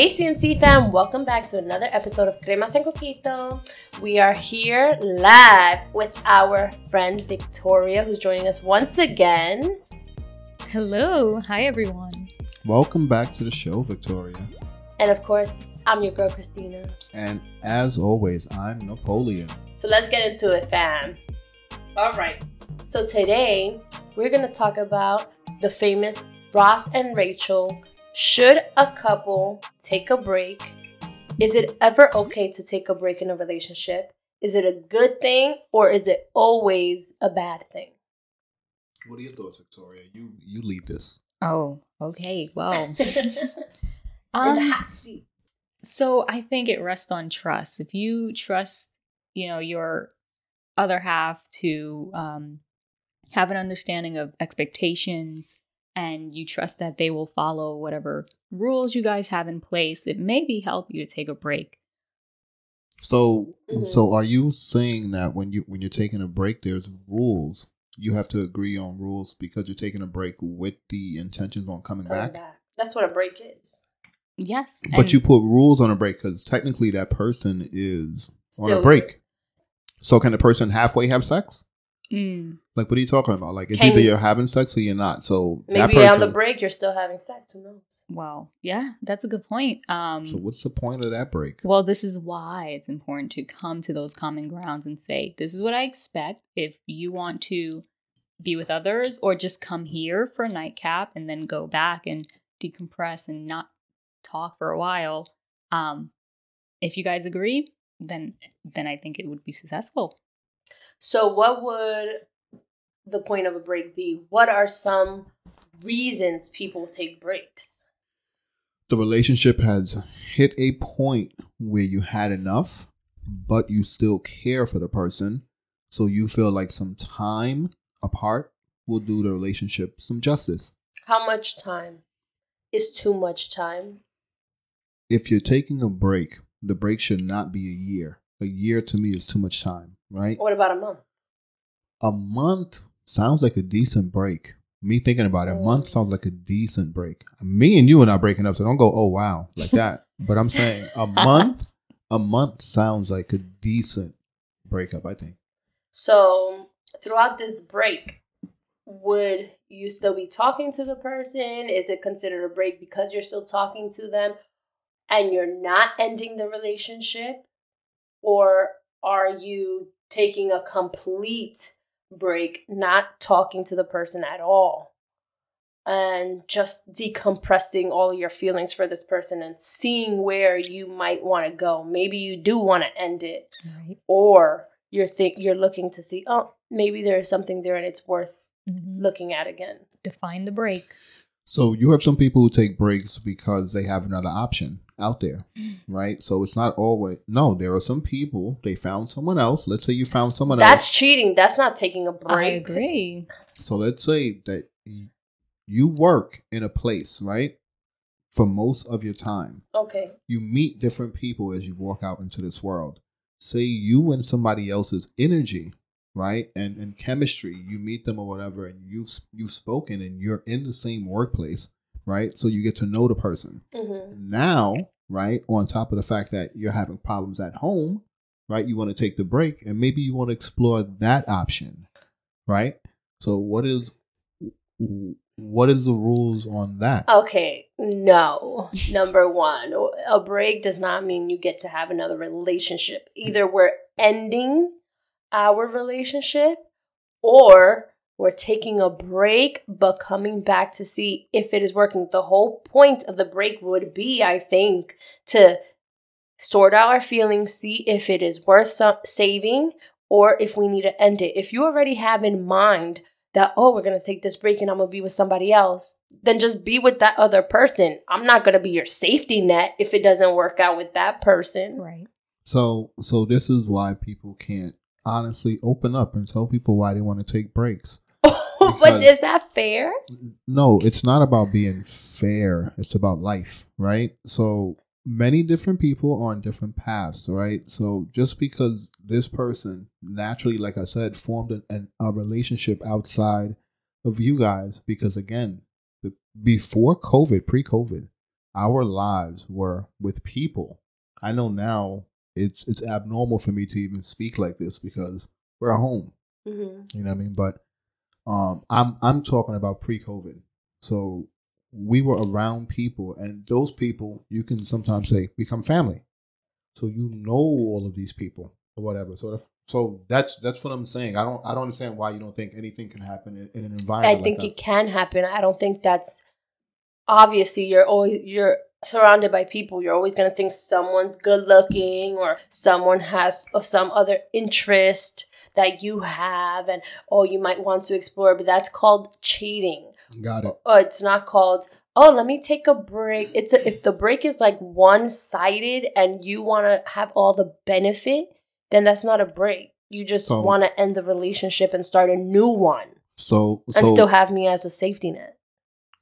Hey CNC fam, welcome back to another episode of Cremas en Coquito. We are here live with our friend Victoria, who's joining us once again. Hello. Hi, everyone. Welcome back to the show, Victoria. And of course, I'm your girl Christina. And as always, I'm Napoleon. So let's get into it, fam. All right. So today, we're going to talk about the famous Ross and Rachel should a couple take a break? Is it ever okay to take a break in a relationship? Is it a good thing or is it always a bad thing? What are your thoughts, Victoria? You you lead this. Oh, okay. Well, in the um, hot seat. so I think it rests on trust. If you trust, you know, your other half to um, have an understanding of expectations and you trust that they will follow whatever rules you guys have in place, it may be healthy to take a break. So Mhm. so are you saying that when you when you're taking a break there's rules? You have to agree on rules because you're taking a break with the intentions on coming Coming back. back. That's what a break is. Yes. But you put rules on a break because technically that person is on a break. So can the person halfway have sex? Mm, Like what are you talking about? Like it's Can either you- you're having sex or you're not. So that Maybe person, on the break you're still having sex. Who knows? well, yeah, that's a good point. Um, So what's the point of that break? Well, this is why it's important to come to those common grounds and say, this is what I expect. If you want to be with others or just come here for a nightcap and then go back and decompress and not talk for a while, um, if you guys agree, then then I think it would be successful. So, what would the point of a break be? What are some reasons people take breaks? the relationship has hit a point where you had enough, but you still care for the person. So you feel like some time apart will do the relationship some justice. How much time is too much time? If you're taking a break, the break should not be a year. A year to me is too much time, right? What about a month? A month sounds like a decent break. Me thinking about it, a month Mm. sounds like a decent break. Me and you are not breaking up, so don't go, oh wow, like that. but I'm saying a month, a month sounds like a decent breakup, I think. So, throughout this break, would you still be talking to the person? Is it considered a break because you're still talking to them and you're not ending the relationship? Or are you taking a complete break, not talking to the person at all? And just decompressing all your feelings for this person and seeing where you might want to go. Maybe you do want to end it Right. or you're think you're looking to see oh maybe there is something there and it's worth Mhm. looking at again Define the break. So you have some people who take breaks because they have another option out there, right? So it's not always no. There are some people they found someone else. Let's say you found someone that's else. That's cheating that's not taking a break I agree. So let's say that you work in a place, right? For most of your time, okay you meet different people as you walk out into this world. Say you and somebody else's energy, right, and and chemistry. You meet them or whatever, and you've you've spoken, and you're in the same workplace, right? So you get to know the person. hmm Now, right, on top of the fact that you're having problems at home, right, you want to take the break, and maybe you want to explore that option, right? So what is what is the rules on that? okay no number one a break does not mean you get to have another relationship either we're ending our relationship or we're taking a break but coming back to see if it is working the whole point of the break would be i think to sort out our feelings, see if it is worth saving or if we need to end it. If you already have in mind that, oh, we're going to take this break and I'm going to be with somebody else, then just be with that other person. I'm not going to be your safety net if it doesn't work out with that person. Right. So so this is why people can't honestly open up and tell people why they want to take breaks. but is that fair? No, it's not about being fair. It's about life, right? So many different people on different paths, right? So just because this person naturally, like I said, formed an, an, a relationship outside of you guys, because again, the, before COVID, pre-COVID, our lives were with people. I know now it's it's abnormal for me to even speak like this because we're at home. Mm-hmm. You know what I mean? But um, I'm I'm talking about pre-COVID. So we were around people, and those people you can sometimes say become family. So you know all of these people or whatever. So the, so that's that's what I'm saying. I don't I don't understand why you don't think anything can happen in, in an environment. I think like it can happen. I don't think that's obviously you're always you're surrounded by people. You're always gonna think someone's good looking or someone has of some other interest that you have and oh you might want to explore, but that's called cheating. Got it. Or it's not called oh let me take a break. It's a, if the break is like one sided and you want to have all the benefit, then that's not a break. You just So- want to end the relationship and start a new one So and so still have me as a safety net.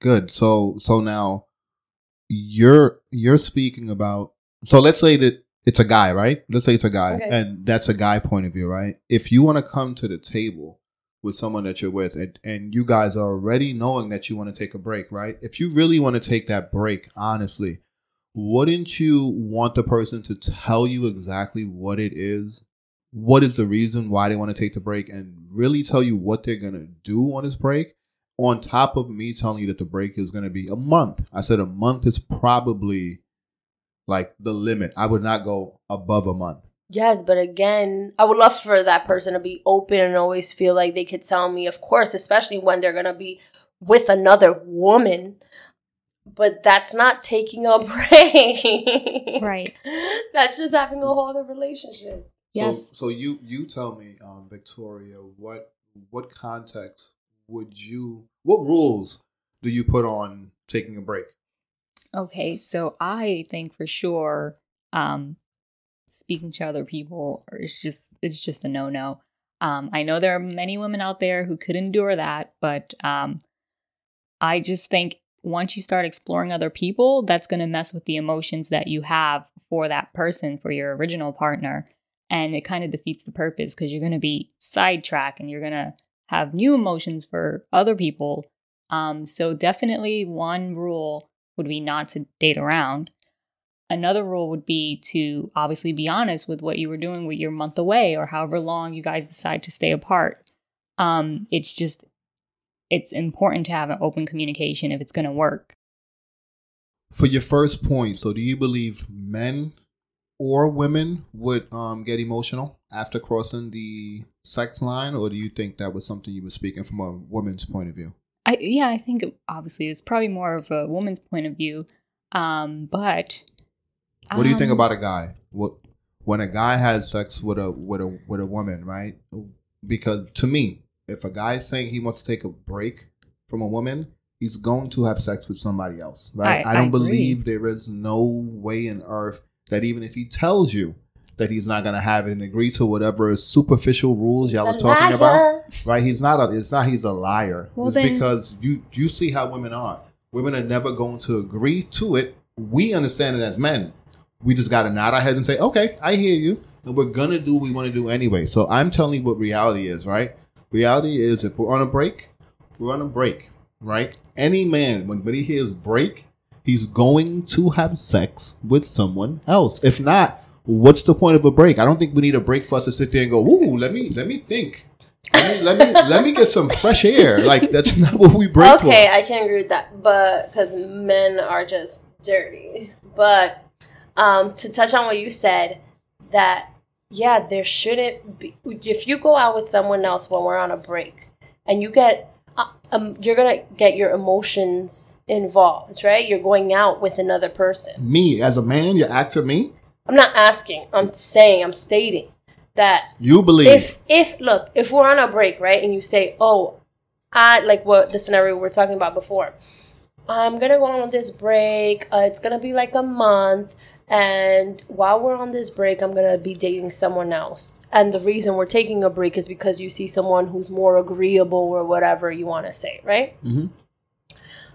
Good. So so now you're you're speaking about so let's say that it's a guy, right? Let's say it's a guy Okay. and that's a guy point of view, right? If you want to come to the table with someone that you're with and, and you guys are already knowing that you want to take a break, right? If you really want to take that break, honestly, wouldn't you want the person to tell you exactly what it is? What is the reason why they want to take the break and really tell you what they're going to do on this break? On top of me telling you that the break is going to be a month. I said a month is probably like the limit. I would not go above a month. Yes, but again, I would love for that person to be open and always feel like they could tell me, of course, especially when they're going to be with another woman. But that's not taking a break. Right. That's just having a whole other relationship. Yes. So, so you you tell me, um, Victoria, what what context would you what rules do you put on taking a break? Okay, so I think for sure, um, speaking to other people is just it's just a no no. Um, I know there are many women out there who could endure that, but um, I just think once you start exploring other people, that's going to mess with the emotions that you have for that person, for your original partner, and it kind of defeats the purpose because you're going to be sidetracked and you're going to have new emotions for other people. Um, so definitely one rule would be not to date around. Another rule would be to obviously be honest with what you were doing with your month away or however long you guys decide to stay apart. Um, it's just, it's important to have an open communication if it's going to work. For your first point, so do you believe men or women would um, get emotional after crossing the sex line, or do you think that was something you were speaking from a woman's point of view? I, yeah, I think obviously it's probably more of a woman's point of view. Um, but What do you think um, about a guy? What when a guy has sex with a with a with a woman, right? Because to me, if a guy is saying he wants to take a break from a woman, he's going to have sex with somebody else, right? I- I, don't I believe there is no way in earth that even if he tells you that he's not going to have it and agree to whatever superficial rules y'all are talking about, right? He's not a. It's not. He's a liar. Well, it's then- because you you see how women are. Women are never going to agree to it. We understand it as men. We just got to nod our heads and say, "Okay, I hear you," and we're gonna do what we want to do anyway. So I'm telling you what reality is, right? Reality is if we're on a break, we're on a break, right? Any man when when he hears break, he's going to have sex with someone else. If not, what's the point of a break? I don't think we need a break for us to sit there and go, "Ooh, let me let me think." Let me, let me let me get some fresh air. Like that's not what we break Okay, for. I can agree with that, but because men are just dirty. But um, to touch on what you said, that yeah, there shouldn't be. If you go out with someone else when we're on a break, and you get, uh, um, you're gonna get your emotions involved, right? You're going out with another person. Me as a man, you asking me. I'm not asking. I'm saying. I'm stating that You believe if if look if we're on a break right and you say oh i like what the scenario we are talking about before i'm gonna go on this break uh, it's gonna be like a month and while we're on this break i'm gonna be dating someone else and the reason we're taking a break is because you see someone who's more agreeable or whatever you want to say right Mhm.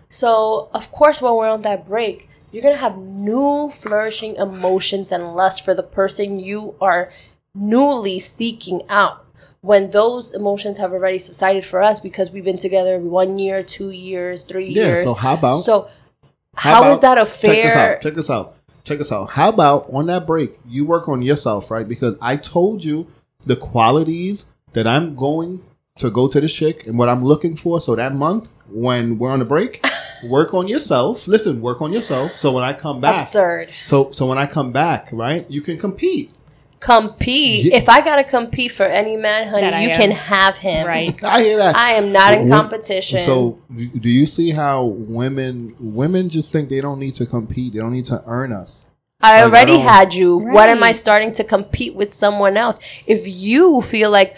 so of course when we're on that break you're gonna have new flourishing emotions and lust for the person you are newly seeking out when those emotions have already subsided for us because we've been together one year, two years, three yeah. years. So how about So How is that a fair? Check this out. Check this out. Check this out. How about on that break, you work on yourself, right? Because I told you the qualities that I'm going to go to this chick and what I'm looking for. So that month, when we're on the break, work on yourself. Listen, work on yourself. So when I come back, Absurd. so so when I come back, right, you can compete. Compete. Yeah. If I gotta compete for any man, honey, you am. can have him. Right. I hear that. I am not in competition. So, do do you see how women women just think they don't need to compete? They don't need to earn us. I Like, I already had you. What am I starting to compete with someone else? If you feel like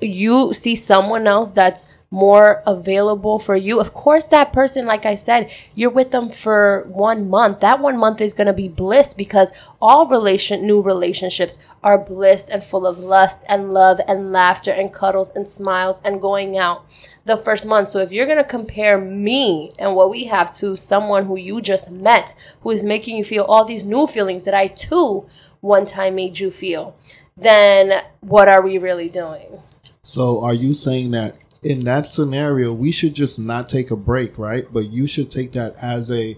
you see someone else that's more available for you, of course, that person, like I said, you're with them for one month. That one month is going to be bliss because all relation, new relationships are bliss and full of lust and love and laughter and cuddles and smiles and going out the first month. So if you're going to compare me and what we have to someone who you just met, who is making you feel all these new feelings that I too one time made you feel, then what are we really doing? So, are you saying that in that scenario, we should just not take a break, right? But you should take that as a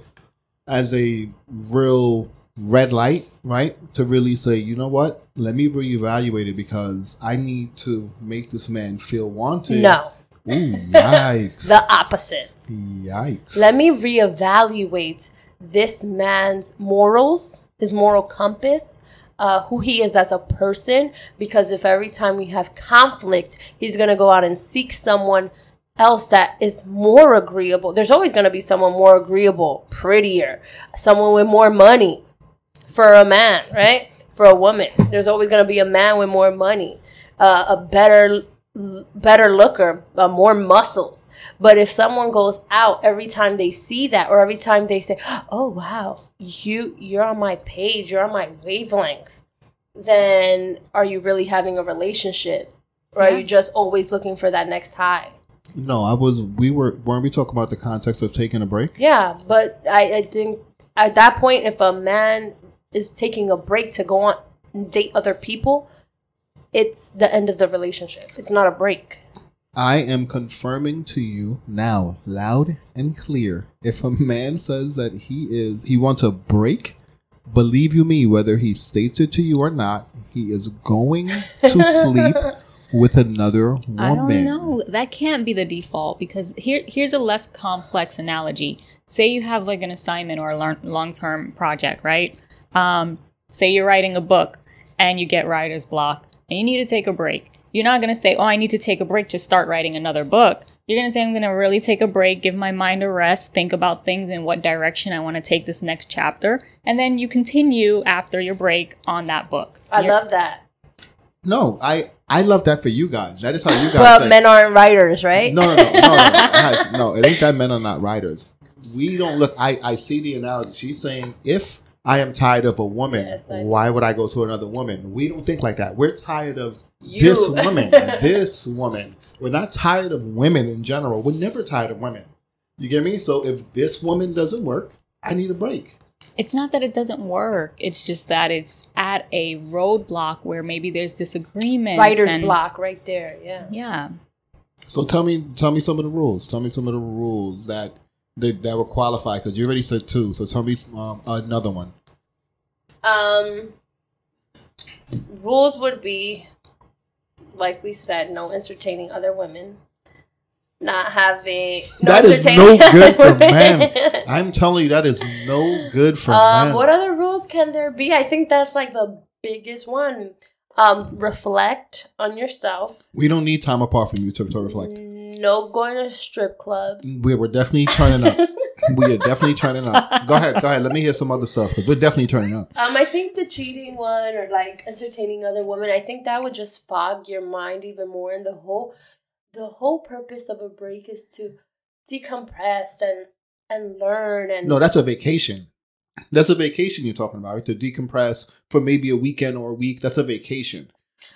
as a real red light, right? To really say, you know what? Let me reevaluate it because I need to make this man feel wanted. No, Ooh, yikes. the opposite. yikes. Let me reevaluate this man's morals, his moral compass, uh, who he is as a person. Because if every time we have conflict, he's going to go out and seek someone else that is more agreeable, there's always going to be someone more agreeable, prettier, someone with more money for a man, right? For a woman, there's always going to be a man with more money, uh, a better better looker, uh, more muscles. But if someone goes out every time they see that, or every time they say, "Oh wow, you you're on my page, you're on my wavelength," then are you really having a relationship, or are you just always looking for that next high? no, I was. We were. Weren't we talking about the context of taking a break? Yeah, but I, I think at that point, if a man is taking a break to go on date other people, it's the end of the relationship. It's not a break. I am confirming to you now, loud and clear. If a man says that he is he wants a break, believe you me, whether he states it to you or not, he is going to sleep with another woman. I don't know. That can't be the default because here here's a less complex analogy. Say you have like an assignment or a long term project, right? Um, say you're writing a book and you get writer's block and you need to take a break. You're not gonna say, "Oh, I need to take a break to start writing another book." You're gonna say, "I'm gonna really take a break, give my mind a rest, think about things in what direction I want to take this next chapter," and then you continue after your break on that book. I You're- love that. No, I I love that for you guys. That is how you guys. Well, think. men aren't writers, right? No, no, no, no, no, guys, no. It ain't that men are not writers. We don't look. I I see the analogy. She's saying if I am tired of a woman, Yes, why would I go to another woman? We don't think like that. We're tired of You. this woman. this woman. We're not tired of women in general. We're never tired of women. You get me? So if this woman doesn't work, I need a break. It's not that it doesn't work. It's just that it's at a roadblock where maybe there's disagreement. Writer's block right there. Yeah. Yeah. So tell me, tell me some of the rules. Tell me some of the rules that that, that would qualify because you already said two. So tell me um, another one. Um, rules would be, like we said, no entertaining other women, not having no That is entertaining no good other for men. women. I'm telling you, that is no good for Um, men. what other rules can there be? I think that's like the biggest one. Um, reflect on yourself. we don't need time apart from you to, to reflect. No going to strip clubs. We, we're definitely turning up. we are definitely turning up. Go ahead, go ahead. Let me hear some other stuff because we're definitely turning up. Um, I think the cheating one or like entertaining other women, I think that would just fog your mind even more. And the whole, the whole purpose of a break is to decompress and and learn and No, that's a vacation. That's a vacation you're talking about, right? To decompress for maybe a weekend or a week. That's a vacation.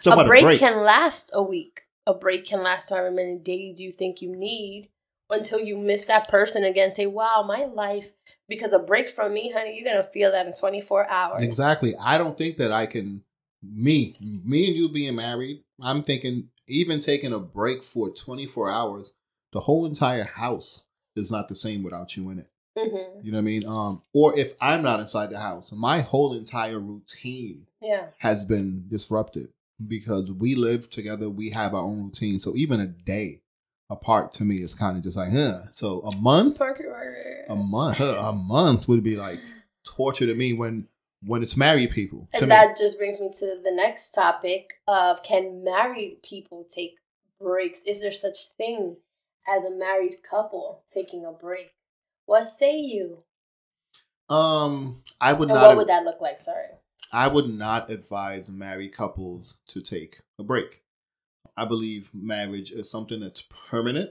A about break, can last a week. A break can last however many days you think you need until you miss that person again. Say, "Wow, my life." Because a break from me, honey, you're gonna feel that in 24 hours. Exactly. I don't think that I can. Me, me and you being married, I'm thinking even taking a break for 24 hours, the whole entire house is not the same without you in it. Mm-hmm. You know what I mean? Um, or if I'm not inside the house, my whole entire routine Yeah. has been disrupted because we live together. We have our own routine. So even a day apart to me is kind of just like, huh. So a month, a month, huh, a month would be like torture to me when when it's married people. To And me, that just brings me to the next topic of can married people take breaks? Is there such thing as a married couple taking a break? What say you? um, I would And not. what would that look like? Sorry. I would not advise married couples to take a break. I believe marriage is something that's permanent.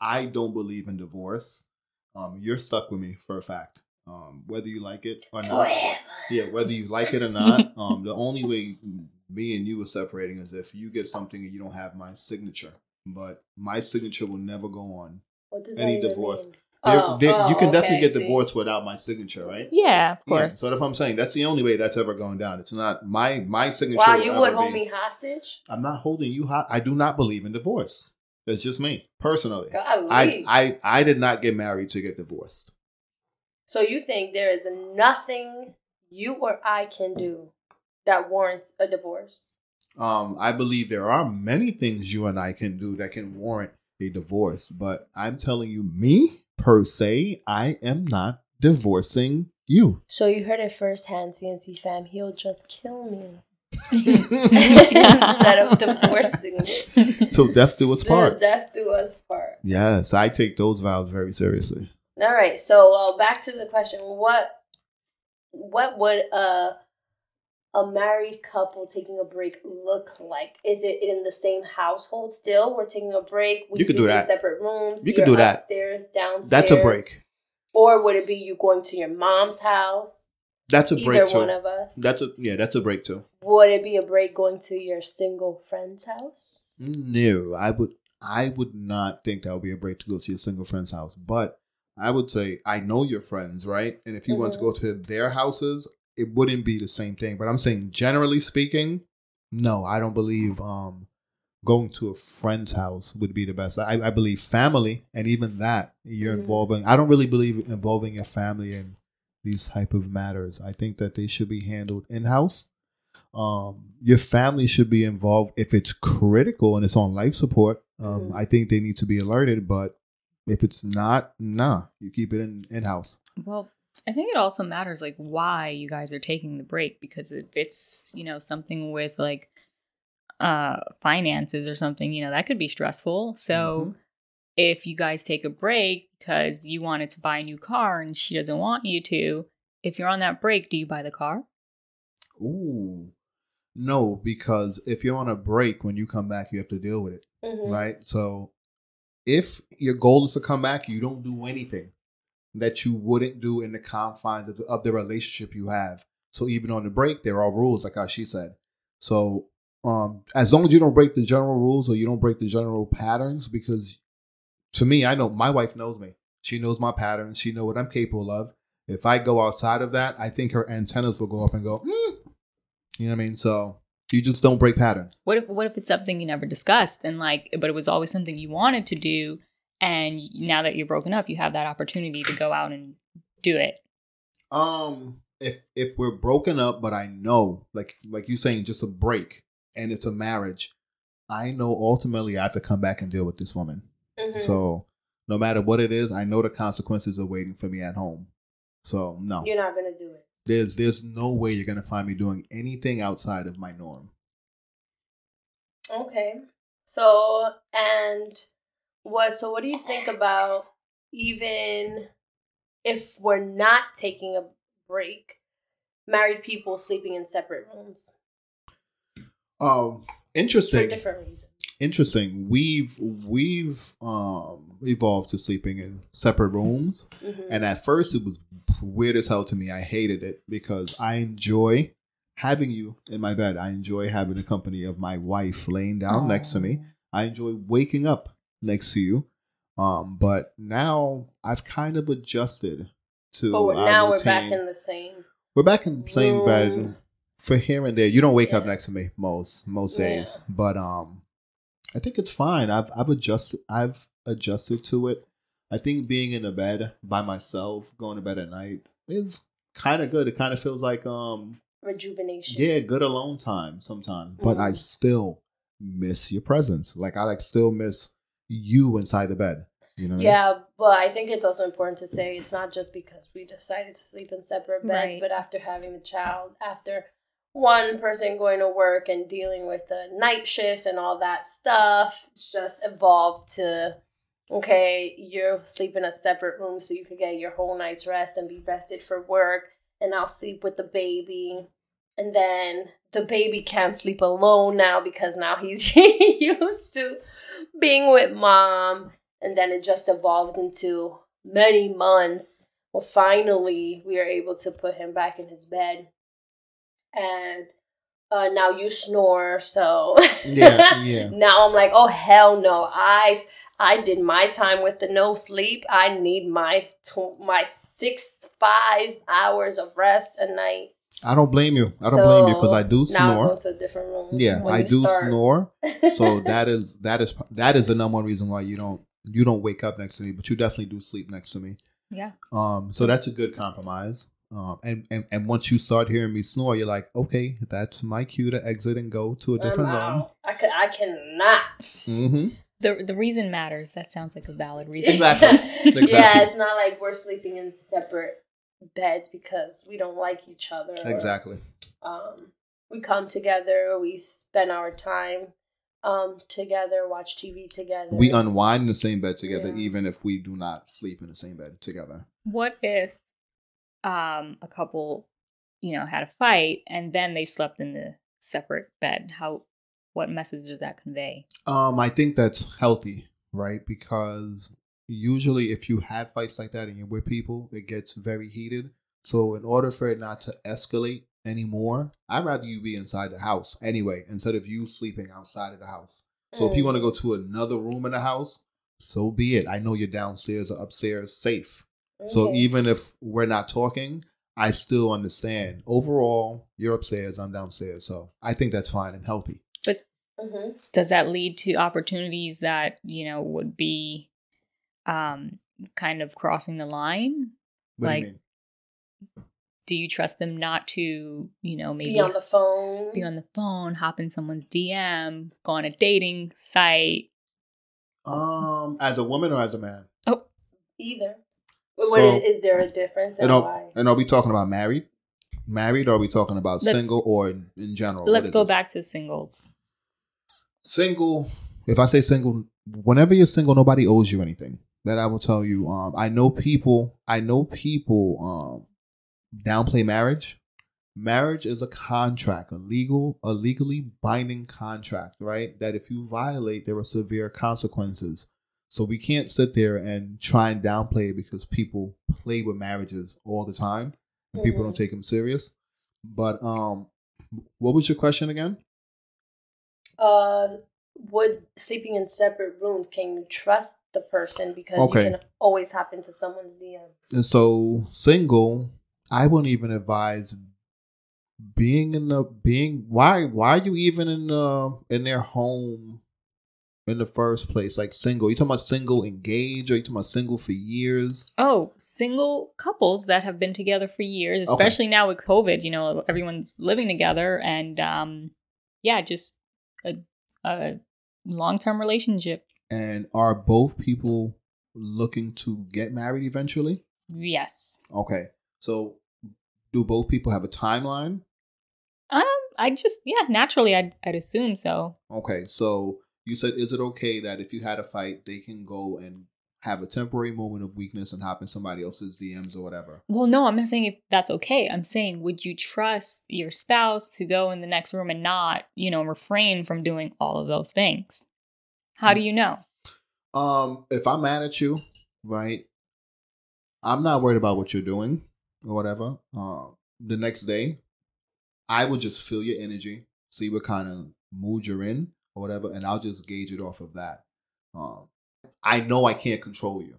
I don't believe in divorce. Um, you're stuck with me for a fact. Um, whether you like it or not. Forever. Yeah, whether you like it or not. Um, the only way me and you are separating is if you get something and you don't have my signature. But my signature will never go on. Any divorce. mean? Oh, there- oh, you can definitely okay, get see. divorced without my signature, right? Yeah, of Yeah, course. so that's what I'm saying. That's the only way that's ever going down. It's not my my signature. Wow, you would hold be- me hostage? I'm not holding you hot. I do not believe in divorce. That's just me personally. Golly. I, I I did not get married to get divorced. so you think there is nothing you or I can do that warrants a divorce? Um, I believe there are many things you and I can do that can warrant a divorce, but I'm telling you, me per se, I am not divorcing you. So you heard it firsthand, CNC fam. He'll just kill me Instead instead of divorcing me. So death do its Till part. death do us part. Yes, I take those vows very seriously. All right. So uh, back to the question: what what would a a married couple taking a break look like? Is it in the same household still? We're taking a break. We You could do in that. separate rooms. You could do that. Upstairs, downstairs. That's a break. Or would it be you going to your mom's house? That's a Either break too. one of us. That's a yeah, that's a break too. Would it be a break going to your single friend's house? No, I would I would not think that would be a break to go to your single friend's house. But I would say I know your friends, right? And if you want to go mm-hmm. to their houses, it wouldn't be the same thing. But I'm saying generally speaking, no, I don't believe um going to a friend's house would be the best. I, I believe family and even that you're Mhm. involving I don't really believe involving your family in these type of matters. I think that they should be handled in house um, your family should be involved if it's critical and it's on life support. Um, Mhm. I think they need to be alerted, but if it's not, nah, you keep it in in house. Well, I think it also matters like why you guys are taking the break because if it's, you know, something with like uh finances or something, you know, that could be stressful. So if you guys take a break because you wanted to buy a new car and she doesn't want you to, if you're on that break, do you buy the car? Ooh, no, because if you're on a break, when you come back, you have to deal with it, Mhm. right? So if your goal is to come back, you don't do anything that you wouldn't do in the confines of the, of the relationship you have. So even on the break, there are rules, like how she said. So um, as long as you don't break the general rules or you don't break the general patterns, because to me, I know my wife knows me. She knows my patterns. She knows what I'm capable of. If I go outside of that, I think her antennas will go up and go. "Hmm." You know what I mean? So you just don't break pattern. What if what if it's something you never discussed and like but it was always something you wanted to do and now that you're broken up, you have that opportunity to go out and do it. Um, if if we're broken up, but I know, like like you saying, just a break, and it's a marriage, I know ultimately I have to come back and deal with this woman. Mhm. So no matter what it is, I know the consequences are waiting for me at home. So no, You're not gonna do it. there's there's no way you're gonna find me doing anything outside of my norm. Okay. So and what so what do you think about even if we're not taking a break, married people sleeping in separate rooms Um, for interesting. different reasons? Interesting. We've we've um evolved to sleeping in separate rooms. Mhm. And at first, it was weird as hell to me. I hated it because I enjoy having you in my bed. I enjoy having the company of my wife laying down next to me. I enjoy waking up next to you. Um, but now I've kind of adjusted to. but now we're back in the same. We're back in room. bed for here and there. You don't wake up next to me most most Yeah. days, but um, I think it's fine. I've I've adjusted. I've adjusted to it. I think being in a bed by myself, going to bed at night, is kind of good. It kind of feels like um Rejuvenation. yeah, good alone time sometimes. But I Mhm. still miss your presence. Like I like still miss you inside the bed. You know? what I mean? Yeah, but I think it's also important to say it's not just because we decided to sleep in separate beds, Right. but after having the child, after one person going to work and dealing with the night shifts and all that stuff, it's just evolved to okay, you sleep in a separate room so you could get your whole night's rest and be rested for work, and I'll sleep with the baby. And then the baby can't sleep alone now because now he's used to being with mom and then it just evolved into many months. Well, finally, we are able to put him back in his bed, and uh, now you snore. So Yeah, yeah. now I'm like, oh hell no! I I did my time with the no sleep. I need my tw- my six five hours of rest a night. I don't blame you. I don't blame you because I do snore. Now I'm snore. to a different room. Yeah, when I you do start. snore. So that is that is that is the number one reason why you don't you don't wake up next to me, but you definitely do sleep next to me. Yeah. Um, so that's a good compromise. Um, and, and and once you start hearing me snore, you're like, okay, that's my cue to exit and go to a I'm different room. I could. I cannot. Mm-hmm. The the reason matters. That sounds like a valid reason. Exactly. Exactly. Yeah, it's not like we're sleeping in separate beds because we don't like each other. or, Exactly. um, we come together. We spend our time um, together. Watch TV together. We unwind in the same bed together, Yeah. even if we do not sleep in the same bed together. What if um a couple, you know, had a fight and then they slept in the separate bed? How what message does that convey? Um, I think that's healthy, right? Because usually, if you have fights like that and you're with people, it gets very heated. So, in order for it not to escalate anymore, I'd rather you be inside the house anyway, instead of you sleeping outside of the house. So, if you Mm. want to go to another room in the house, so be it. I know you're downstairs or upstairs safe. So, even if we're not talking, I still understand. Overall, you're upstairs, I'm downstairs. So, I think that's fine and healthy. Mhm. Does that lead to opportunities that, you know, would be um kind of crossing the line? What Like, do you mean? Do you trust them not to, you know, maybe be on the phone. be on the phone, hop in someone's DM, go on a dating site? Um, as a woman or as a man? Oh, either. So- what is, is there a difference? And And are, why? and are we talking about married? Married or are we talking about Let's- single or in, in general? Let's go this? back to singles. Single, if I say single, whenever you're single, nobody owes you anything. That I will tell you. Um, I know people, I know people um downplay marriage. Marriage is a contract, a legal, a legally binding contract, right? That if you violate, there are severe consequences. So we can't sit there and try and downplay it because people play with marriages all the time and people Mhm. don't take them serious. But um, what was your question again? uh, would sleeping in separate rooms can you trust the person because Okay. you can always hop into someone's DMs? And so single, I wouldn't even advise being in the being why why are you even in the in their home in the first place? Like single. You talking about single engaged or you talking about single for years? Oh, single couples that have been together for years, Okay. especially now with COVID, you know, everyone's living together and um yeah, just a a long-term relationship. And are both people looking to get married eventually? Yes. Okay. So do both people have a timeline? Um I just yeah, naturally I'd I'd assume so. Okay, so you said, is it okay that if you had a fight, they can go and have a temporary moment of weakness and hop in somebody else's DMs or whatever? Well, no, I'm not saying if that's okay. I'm saying would you trust your spouse to go in the next room and not, you know, refrain from doing all of those things? How do you know? Um, if I'm mad at you, right, I'm not worried about what you're doing or whatever. Um, the next day, I will just feel your energy, see what kind of mood you're in or whatever, and I'll just gauge it off of that. Um, I know I can't control you.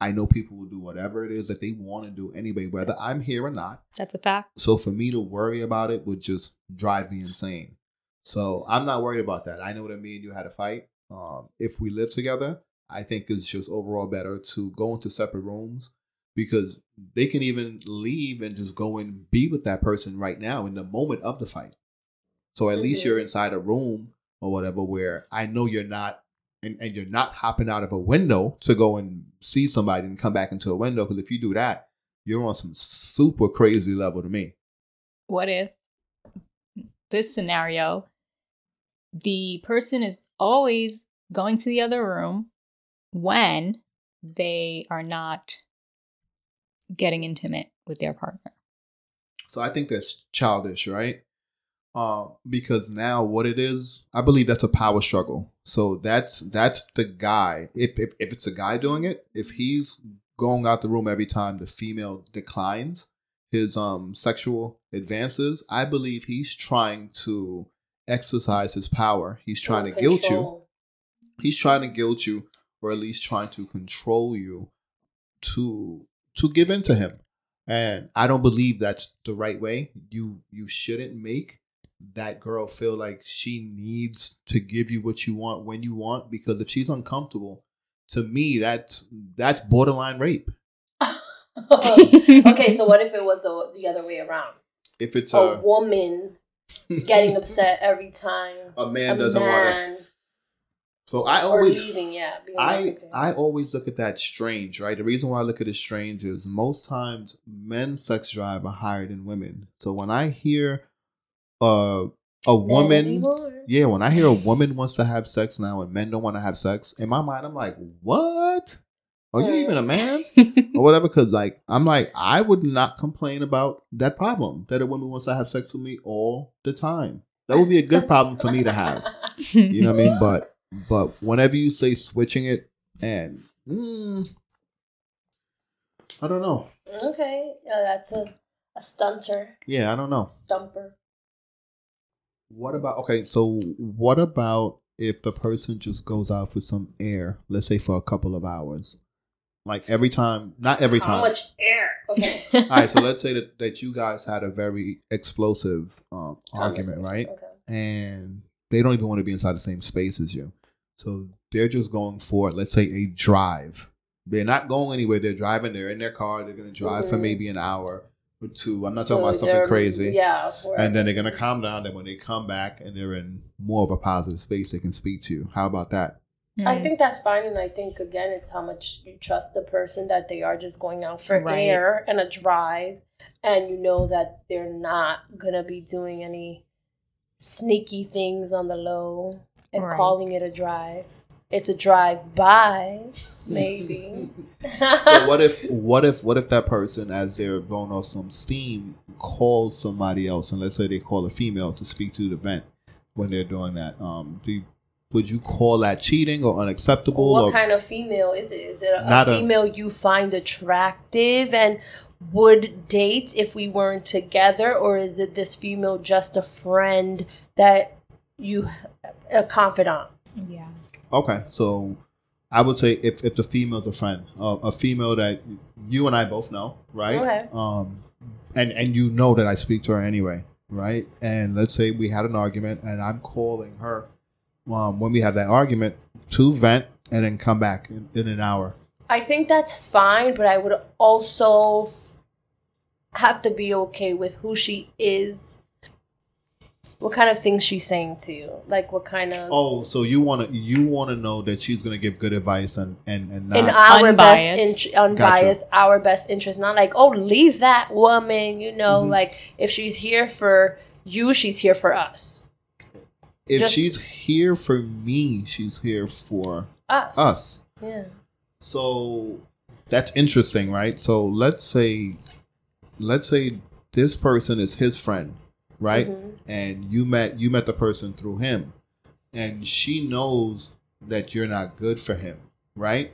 I know people will do whatever it is that they want to do anyway, whether I'm here or not. That's a fact. So for me to worry about it would just drive me insane. So I'm not worried about that. I know what me and You had a fight. Um, if we live together, I think it's just overall better to go into separate rooms because they can even leave and just go and be with that person right now in the moment of the fight. So at least you're inside a room or whatever where I know you're not and, and you're not hopping out of a window to go and see somebody and come back into a window because if you do that, you're on some super crazy level to me. What if this scenario, the person is always going to the other room when they are not getting intimate with their partner? So I think that's childish, right? Um, because now what it is, I believe that's a power struggle. So that's that's the guy. If if, if it's a guy doing it, if he's going out the room every time the female declines his um sexual advances, I believe he's trying to exercise his power. He's trying to guilt you. He's trying to guilt you, or at least trying to control you to to give in to him. And I don't believe that's the right way. You you shouldn't make that girl feel like she needs to give you what you want when you want because if she's uncomfortable, to me that's that's borderline rape. okay, so what if it was the, the other way around? If it's A a woman getting upset every time a man a doesn't want to. So I always leaving, yeah. I like, okay. I always look at that strange, right? The reason why I look at it strange is most times men's sex drive are higher than women. So when I hear uh, a woman, anymore. yeah, when I hear a woman wants to have sex now and men don't want to have sex, in my mind I'm like, what? Are you even a man or whatever? Because like I'm like I would not complain about that problem that a woman wants to have sex with me all the time. That would be a good problem for me to have. You know what I mean? But but whenever you say switching it and mm, I don't know. okay, that's a a stunter, Yeah, I don't know. stumper. What about okay, so what about if the person just goes out for some air, let's say for a couple of hours? Like every time not every How time. much air? Okay. All right, so let's say that, that you guys had a very explosive um, argument, right? Okay. and they don't even want to be inside the same space as you. So they're just going for, let's say, a drive. They're not going anywhere. They're driving. They're in their car. They're going to drive for Mhm. maybe an hour or two. I'm not talking So about something crazy. Yeah. for- And then they're going to calm down. Then when they come back and they're in more of a positive space, they can speak to you. How about that? I Mm. think that's fine, and I think again, it's how much you trust the person that they are just going out for Right. air and a drive, and you know that they're not gonna be doing any sneaky things on the low and Right. calling it a drive. It's a drive by, maybe. so what if what if what if that person as they're blowing off some steam calls somebody else and let's say they call a female to speak to the vent when they're doing that um do you, would you call that cheating or unacceptable what or kind of female is it? Is it a, Not a- female you find attractive and would date if we weren't together, or is it this female just a friend that you a confidant? yeah. Okay so i would say if, if the female's a friend uh, a female that you and i both know right Okay. um and and you know that i speak to her anyway right and let's say we had an argument and i'm calling her um when we have that argument to vent and then come back in, in an hour I think that's fine, but I would also have to be okay with who she is. What kind of things she's saying to you? Like what kind of Oh, so you want to you want to know that she's going to give good advice and and and not in our Unbiased. best in- unbiased, our best interest. Not like, oh, leave that woman. You know, Mhm. like if she's here for you, she's here for us. if just- she's here for me, she's here for Us. us. Yeah. So that's interesting, right? So let's say let's say this person is his friend, right? Mhm. And you met you met the person through him. And she knows that you're not good for him, right?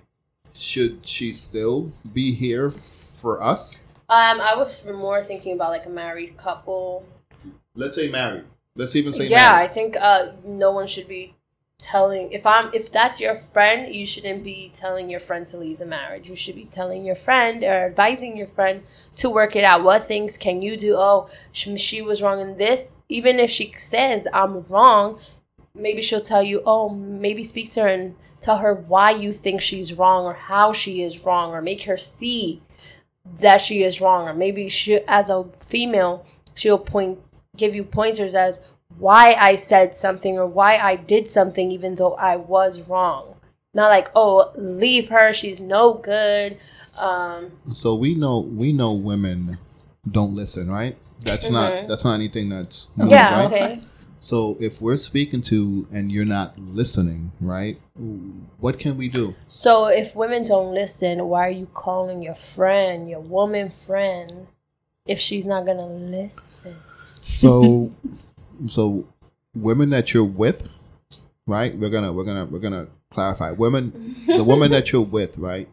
Should she still be here for us? Um, I was more thinking about like a married couple. Let's say married. Let's even say yeah, married. I think uh, no one should be telling if I'm if that's your friend, you shouldn't be telling your friend to leave the marriage. You should be telling your friend or advising your friend to work it out. What things can you do? Oh, she, was wrong in this. Even if she says I'm wrong, maybe she'll tell you, oh, maybe speak to her and tell her why you think she's wrong or how she is wrong or make her see that she is wrong or maybe she as a female she'll point give you pointers as why I said something or why I did something even though I was wrong. Not like, oh, leave her, she's no good. Um, So we know we know women don't listen, right? That's not Mhm. that's not anything that's new, yeah, right? okay. So if we're speaking to and you're not listening, right? What can we do? So if women don't listen, why are you calling your friend, your woman friend, if she's not gonna listen? So so women that you're with, right? We're gonna we're gonna we're gonna clarify. Women the woman that you're with, right?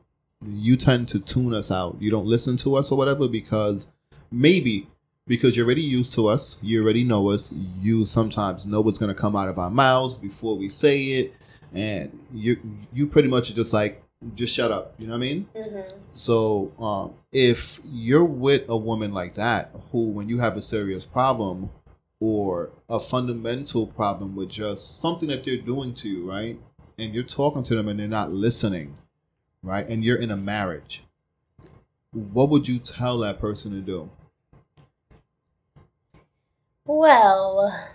You tend to tune us out. You don't listen to us or whatever because maybe because you're already used to us, you already know us. You sometimes know what's gonna come out of our mouths before we say it, and you you pretty much just like just shut up. You know what I mean? Mm-hmm. So um, if you're with a woman like that, who when you have a serious problem or a fundamental problem with just something that they're doing to you, right? And you're talking to them and they're not listening, right? And you're in a marriage, what would you tell that person to do? Well,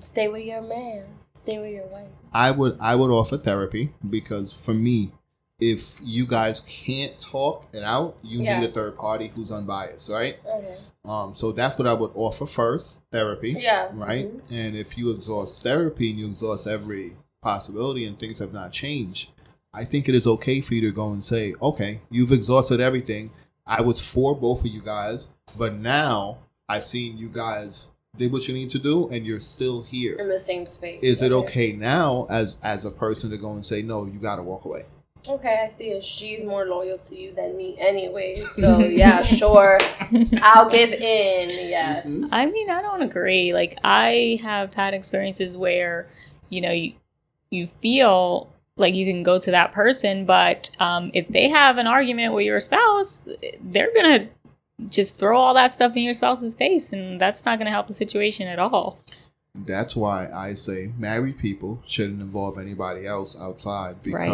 stay with your man. Stay with your wife. I would I would offer therapy because for me, if you guys can't talk it out, you Yeah. need a third party who's unbiased, right? Okay. Um, so that's what I would offer first, therapy. Yeah. Right? Mhm. And if you exhaust therapy and you exhaust every possibility and things have not changed, I think it is okay for you to go and say, okay, you've exhausted everything. I was for both of you guys, but now I've seen you guys did what you need to do and you're still here. In the same space. Is it okay now as as a person to go and say, no, you gotta walk away? Okay, I see it. She's more loyal to you than me anyway. So yeah, sure. I'll give in. Yes. Mhm. I mean, I don't agree. Like, I have had experiences where, you know, you you feel like you can go to that person, but um, if they have an argument with your spouse, they're gonna just throw all that stuff in your spouse's face, and that's not gonna help the situation at all. That's why I say married people shouldn't involve anybody else outside Right.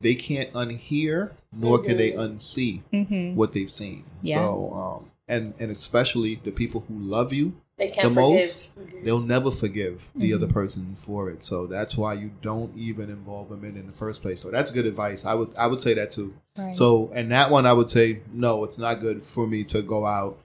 Because they can't unhear nor can they Mhm. unsee Mm-hmm. what they've seen. Yeah. So, um, and and especially the people who love you, They can't The forgive. most, Mhm. they'll never forgive the other person for it. So that's why you don't even involve them in in the first place. So that's good advice. I would I would say that too. Right. So and that one I would say no, it's not good for me to go out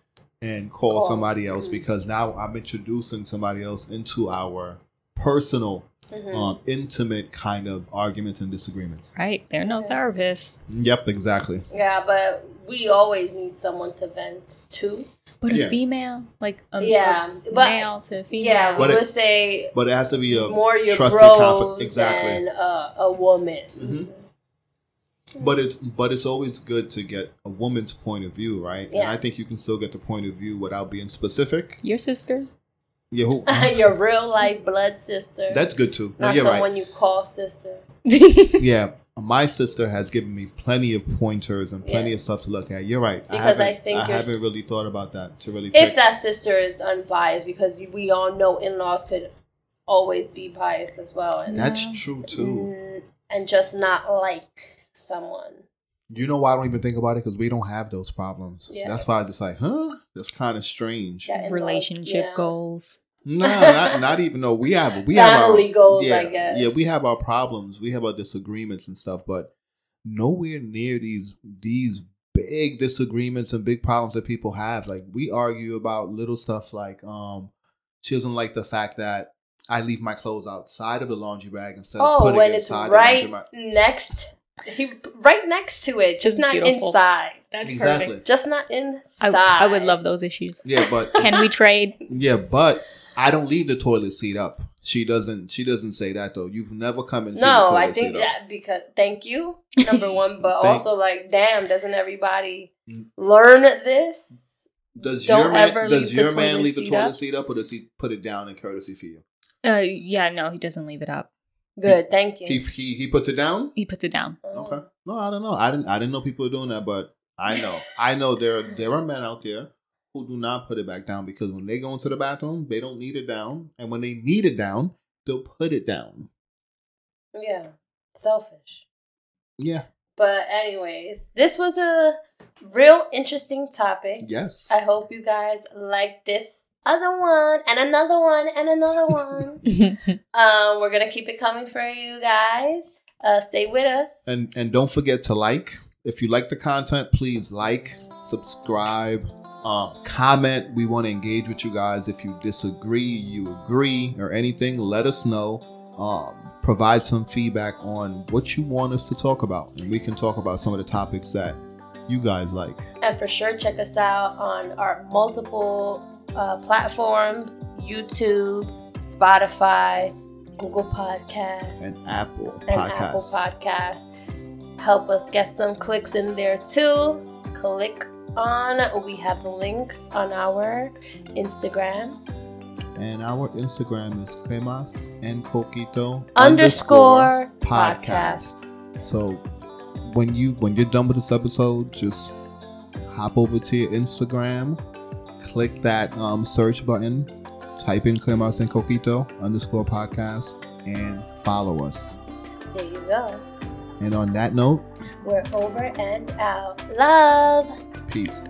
and call, Call. somebody else Mhm. because now I'm introducing somebody else into our personal, Mhm. um, intimate kind of arguments and disagreements. right. They're no Yeah. therapist. Yep, exactly. yeah, but we always need someone to vent to. But a Yeah. female, like a, Yeah, a but- male to female. Yeah, we But it- would say But it has to be a more your trusted bros confidence. Exactly. than uh, a woman. Mhm. But it's but it's always good to get a woman's point of view, right? And I think you can still get the point of view without being specific. Your sister. Yeah, who, your real life blood sister. that's good too. No, not you're someone right. you call sister. Yeah, my sister has given me plenty of pointers and plenty Yeah. of stuff to look at. You're right. Because I haven't- think I haven't really thought about that to really. If pick- that sister is unbiased, because we all know in-laws could always be biased as well, and that's Yeah. true too. and just not like someone. You know why I don't even think about it because we don't have those problems. Yeah. That's why I just like, huh? That's kind of strange. Yeah. Relationship yeah. goals. No, not, not even though we have we have our Family goals, yeah, I guess. Yeah, we have our problems, we have our disagreements and stuff, but nowhere near these these big disagreements and big problems that people have. Like we argue about little stuff like um she doesn't like the fact that I leave my clothes outside of the laundry bag instead of Oh, putting when it it's right the laundry bag. next, he right next to it, just not Beautiful. inside. That's Exactly. perfect. Just not I, inside. I would love those issues. Yeah, but Can we trade? yeah, but I don't leave the toilet seat up. She doesn't. She doesn't say that though. You've never come and seen the No, I think seat up. that because thank you, number one, but also like, damn, doesn't everybody Mm. learn this? Does Don't your man, ever does leave the your man toilet leave the seat toilet up? seat up, or does he put it down in courtesy for you? Uh, yeah, no, he doesn't leave it up. Good, thank you. He he he puts it down. He puts it down. Oh. Okay. No, I don't know. I didn't. I didn't know people were doing that, but I know. I know there there are men out there who do not put it back down because when they go into the bathroom, they don't need it down, and when they need it down, they'll put it down. Yeah. Selfish. Yeah. But anyways, this was a real interesting topic. Yes. I hope you guys like this other one and another one and another one. um, we're gonna keep it coming for you guys. Uh, stay with us. And and don't forget to like. If you like the content, please like, subscribe, um, comment. We want to engage with you guys. If you disagree, you agree, or anything, let us know. Um, provide some feedback on what you want us to talk about, and we can talk about some of the topics that you guys like. And for sure, check us out on our multiple uh, platforms YouTube, Spotify, Google Podcasts, And Apple and Apple Podcast. Help us get some clicks in there too. Click on, we have the links on our Instagram And our Instagram is cremas and coquito underscore podcast. podcast. So when you when you're done with this episode, just hop over to your Instagram, click that um, search button, type in Cremas and Coquito underscore podcast, and follow us. There you go. And on that note, We're over and out. Love. peace.